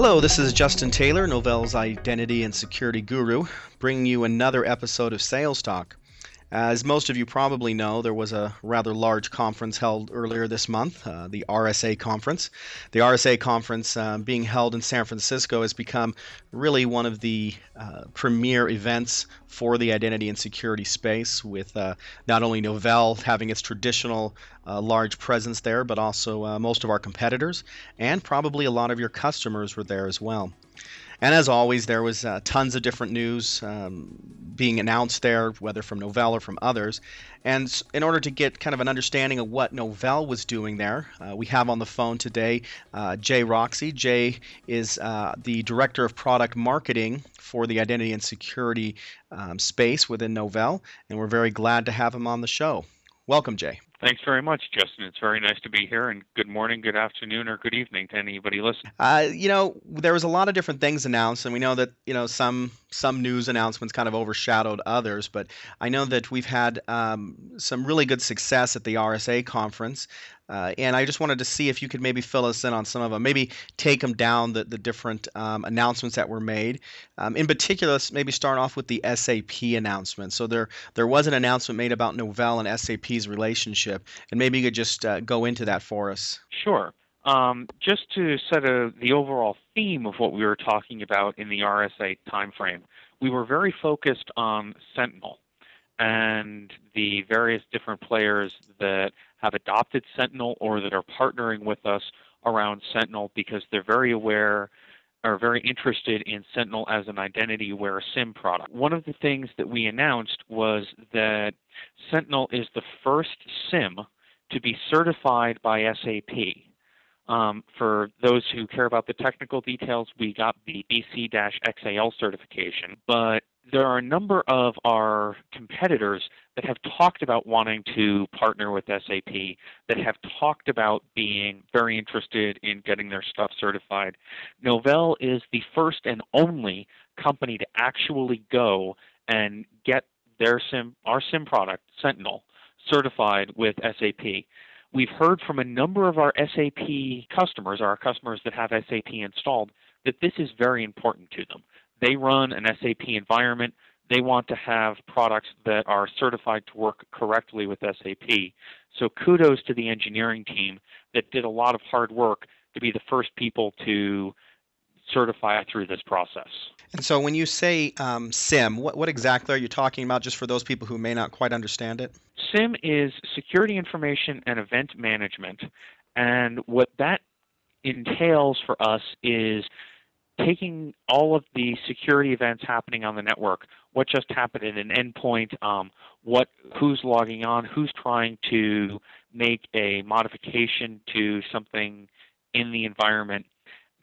Hello, this is Justin Taylor, Novell's identity and security guru, bringing you another episode of Sales Talk. As most of you probably know, there was a rather large conference held earlier this month, uh, the RSA conference. The RSA conference, uh, being held in San Francisco, has become really one of the uh, premier events for the identity and security space, with uh, not only Novell having its traditional uh, large presence there, but also uh, most of our competitors, and probably a lot of your customers were there as well. And as always, there was uh, tons of different news um, being announced there, whether from Novell or from others. And in order to get kind of an understanding of what Novell was doing there, uh, we have on the phone today uh, Jay Roxe. Jay is uh, the Director of Product Marketing for the Identity and Security um, space within Novell, and we're very glad to have him on the show. Welcome, Jay. Thanks very much, Justin. It's very nice to be here, and good morning, good afternoon, or good evening to anybody listening. Uh, you know, there was a lot of different things announced, and we know that you know some some news announcements kind of overshadowed others. But I know that we've had um, some really good success at the RSA conference. Uh, and I just wanted to see if you could maybe fill us in on some of them, maybe take them down the, the different um, announcements that were made. Um, in particular, let's maybe start off with the SAP announcement. So there there was an announcement made about Novell and SAP's relationship, and maybe you could just uh, go into that for us. Sure. Um, just to set a, the overall theme of what we were talking about in the RSA timeframe, we were very focused on Sentinel and the various different players that have adopted Sentinel or that are partnering with us around Sentinel because they're very aware are very interested in Sentinel as an identity aware SIM product. One of the things that we announced was that Sentinel is the first SIM to be certified by SAP. Um, for those who care about the technical details, we got the BC-XAL certification, but there are a number of our competitors that have talked about wanting to partner with SAP, that have talked about being very interested in getting their stuff certified. Novell is the first and only company to actually go and get their SIEM, our SIM product, Sentinel, certified with SAP. We've heard from a number of our SAP customers, our customers that have SAP installed, that this is very important to them. They run an SAP environment. They want to have products that are certified to work correctly with SAP. So kudos to the engineering team that did a lot of hard work to be the first people to certify through this process. And so when you say um, SIEM, what, what exactly are you talking about just for those people who may not quite understand it? SIM is Security Information and Event Management. And what that entails for us is taking all of the security events happening on the network, what just happened at an endpoint, um, what who's logging on, who's trying to make a modification to something in the environment,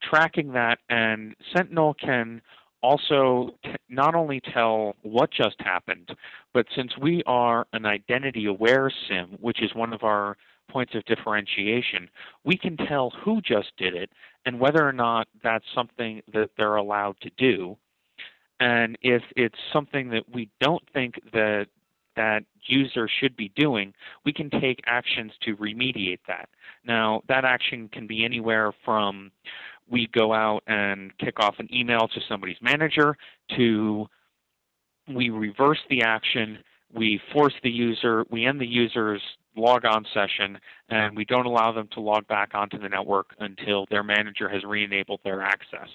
tracking that, and Sentinel can also t- not only tell what just happened, but since we are an identity aware SIM, which is one of our points of differentiation, we can tell who just did it and whether or not that's something that they're allowed to do. And if it's something that we don't think that that user should be doing, we can take actions to remediate that. Now, that action can be anywhere from we go out and kick off an email to somebody's manager to we reverse the action, we force the user, we end the user's log on session, and we don't allow them to log back onto the network until their manager has re enabled their access.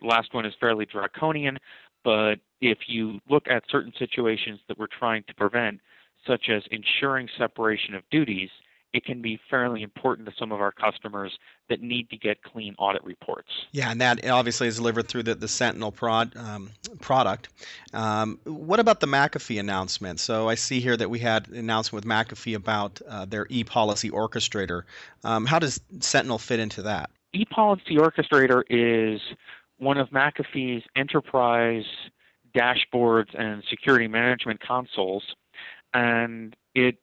The last one is fairly draconian, but if you look at certain situations that we're trying to prevent, such as ensuring separation of duties, it can be fairly important to some of our customers that need to get clean audit reports. Yeah, and that obviously is delivered through the, the Sentinel prod, um, product. Um, what about the McAfee announcement? So I see here that we had an announcement with McAfee about uh, their e-policy orchestrator. Um, how does Sentinel fit into that? E-policy orchestrator is one of McAfee's enterprise dashboards and security management consoles, and it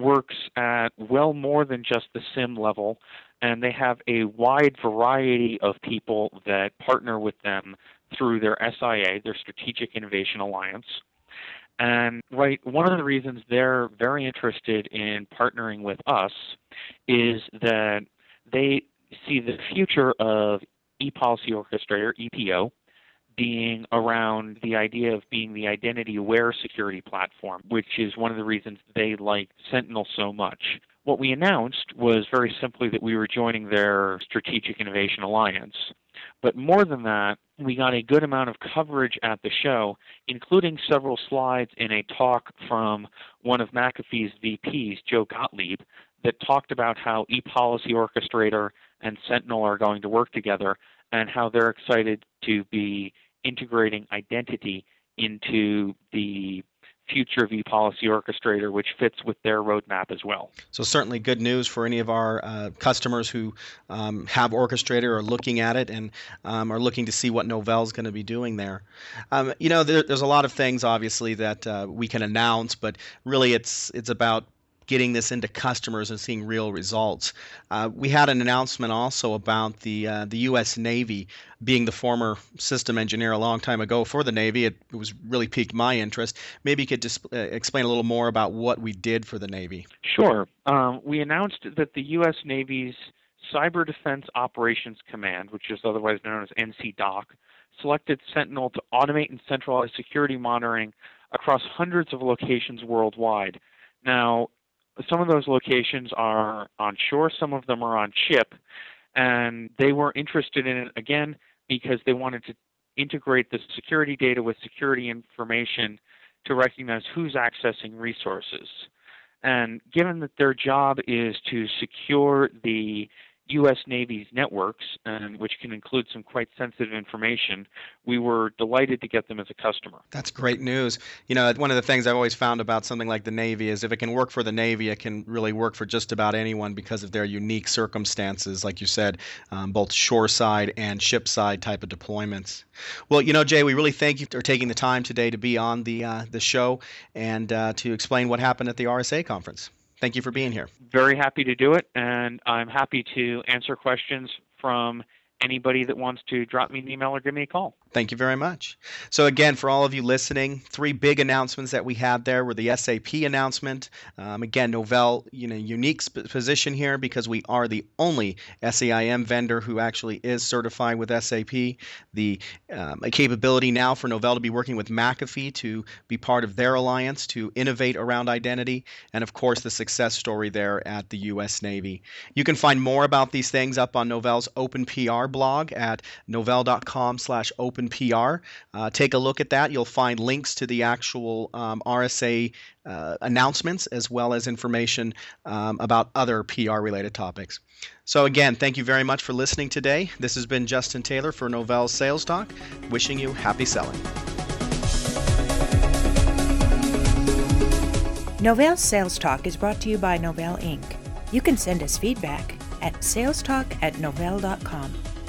works at well more than just the sim level, and they have a wide variety of people that partner with them through their SIA, their Strategic Innovation Alliance. And right, one of the reasons they're very interested in partnering with us is that they see the future of ePolicy Orchestrator, EPO, being around the idea of being the identity aware security platform, which is one of the reasons they like Sentinel so much. What we announced was very simply that we were joining their Strategic Innovation Alliance. But more than that, we got a good amount of coverage at the show, including several slides in a talk from one of McAfee's VPs, Joe Gottlieb, that talked about how ePolicy Orchestrator and Sentinel are going to work together and how they're excited to be integrating identity into the future of Policy Orchestrator, which fits with their roadmap as well. So certainly good news for any of our uh, customers who um, have Orchestrator or looking at it and um, are looking to see what Novell is going to be doing there. Um, you know, there, there's a lot of things obviously that uh, we can announce, but really it's it's about getting this into customers and seeing real results. Uh, we had an announcement also about the uh, the U.S. Navy being the former system engineer a long time ago for the Navy. It, it was really piqued my interest. Maybe you could just uh, explain a little more about what we did for the Navy. Sure. Um, we announced that the U.S. Navy's Cyber Defense Operations Command, which is otherwise known as NCDOC, selected Sentinel to automate and centralize security monitoring across hundreds of locations worldwide. Now, some of those locations are on shore, some of them are on ship, and they were interested in it again because they wanted to integrate the security data with security information to recognize who's accessing resources. And given that their job is to secure the U.S. Navy's networks, which can include some quite sensitive information, we were delighted to get them as a customer. That's great news. You know, one of the things I've always found about something like the Navy is if it can work for the Navy, it can really work for just about anyone because of their unique circumstances, like you said, um, both shoreside and shipside type of deployments. Well, you know, Jay, we really thank you for taking the time today to be on the uh, the show and uh, to explain what happened at the RSA conference. Thank you for being here. Very happy to do it, and I'm happy to answer questions from anybody that wants to drop me an email or give me a call. Thank you very much. So, again, for all of you listening, three big announcements that we had there were the SAP announcement. Um, again, Novell, you know, unique sp- position here because we are the only SIEM vendor who actually is certified with SAP. The um, capability now for Novell to be working with McAfee to be part of their alliance to innovate around identity, and of course, the success story there at the U.S. Navy. You can find more about these things up on Novell's Open PR blog at novell.com/open PR. Uh, take a look at that. You'll find links to the actual um, RSA uh, announcements as well as information um, about other PR related topics. So, again, thank you very much for listening today. This has been Justin Taylor for Novell Sales Talk, wishing you happy selling. Novell Sales Talk is brought to you by Novell Inc. You can send us feedback at salestalk at novell.com.